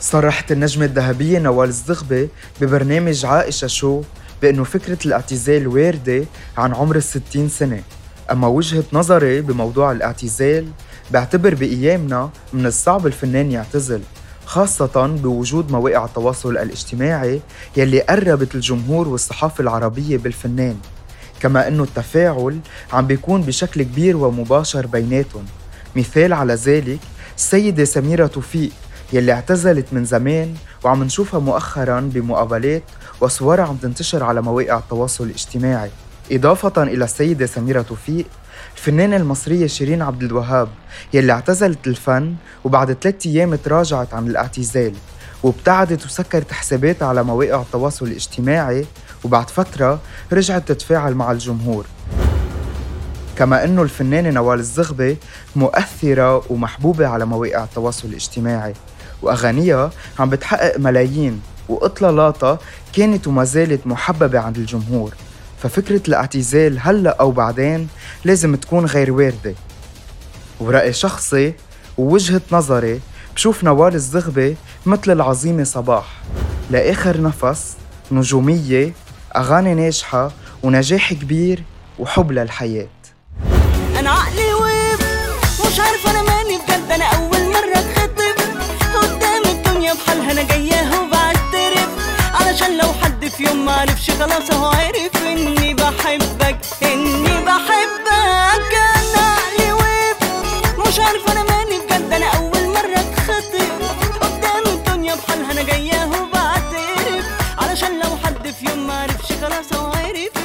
صرحت النجمة الذهبية نوال الزغبي ببرنامج عائشة شو بأنه فكرة الاعتزال واردة عن عمر الستين سنة. أما وجهة نظري بموضوع الاعتزال بعتبر بأيامنا من الصعب الفنان يعتزل خاصة بوجود مواقع التواصل الاجتماعي يلي قربت الجمهور والصحافة العربية بالفنان. كما أنه التفاعل عم بيكون بشكل كبير ومباشر بيناتهم. مثال على ذلك السيدة سميرة توفيق يلي اعتزلت من زمان وعم نشوفها مؤخرا بمقابلات وصورها عم تنتشر على مواقع التواصل الاجتماعي. إضافة إلى السيدة سميرة توفيق الفنانة المصرية شيرين عبد الوهاب يلي اعتزلت الفن وبعد ثلاثة أيام تراجعت عن الاعتزال وابتعدت وسكرت حساباتها على مواقع التواصل الاجتماعي وبعد فترة رجعت تتفاعل مع الجمهور. كما إنه الفنانة نوال الزغبي مؤثرة ومحبوبة على مواقع التواصل الاجتماعي. وأغانيها عم بتحقق ملايين وإطلالاتها كانت وما زالت محببة عند الجمهور. ففكرة الاعتزال هلأ أو بعدين لازم تكون غير واردة. ورأي شخصي ووجهة نظري بشوف نوال الزغبي مثل العظيمة صباح. لآخر نفس نجومية أغاني ناجحة ونجاح كبير وحب للحياة. أنا عقلي ويب مش عارفة أنا في يوم معرفش خلاص هو عرف إني بحبك إني بحبك. أنا عقلي ويب مش عارفة أنا ماني بجد. أنا أول مرة أتخطب قدام الدنيا بحالها أنا جاية وبعترف. علشان لو حد في يوم معرفش خلاص هو عرف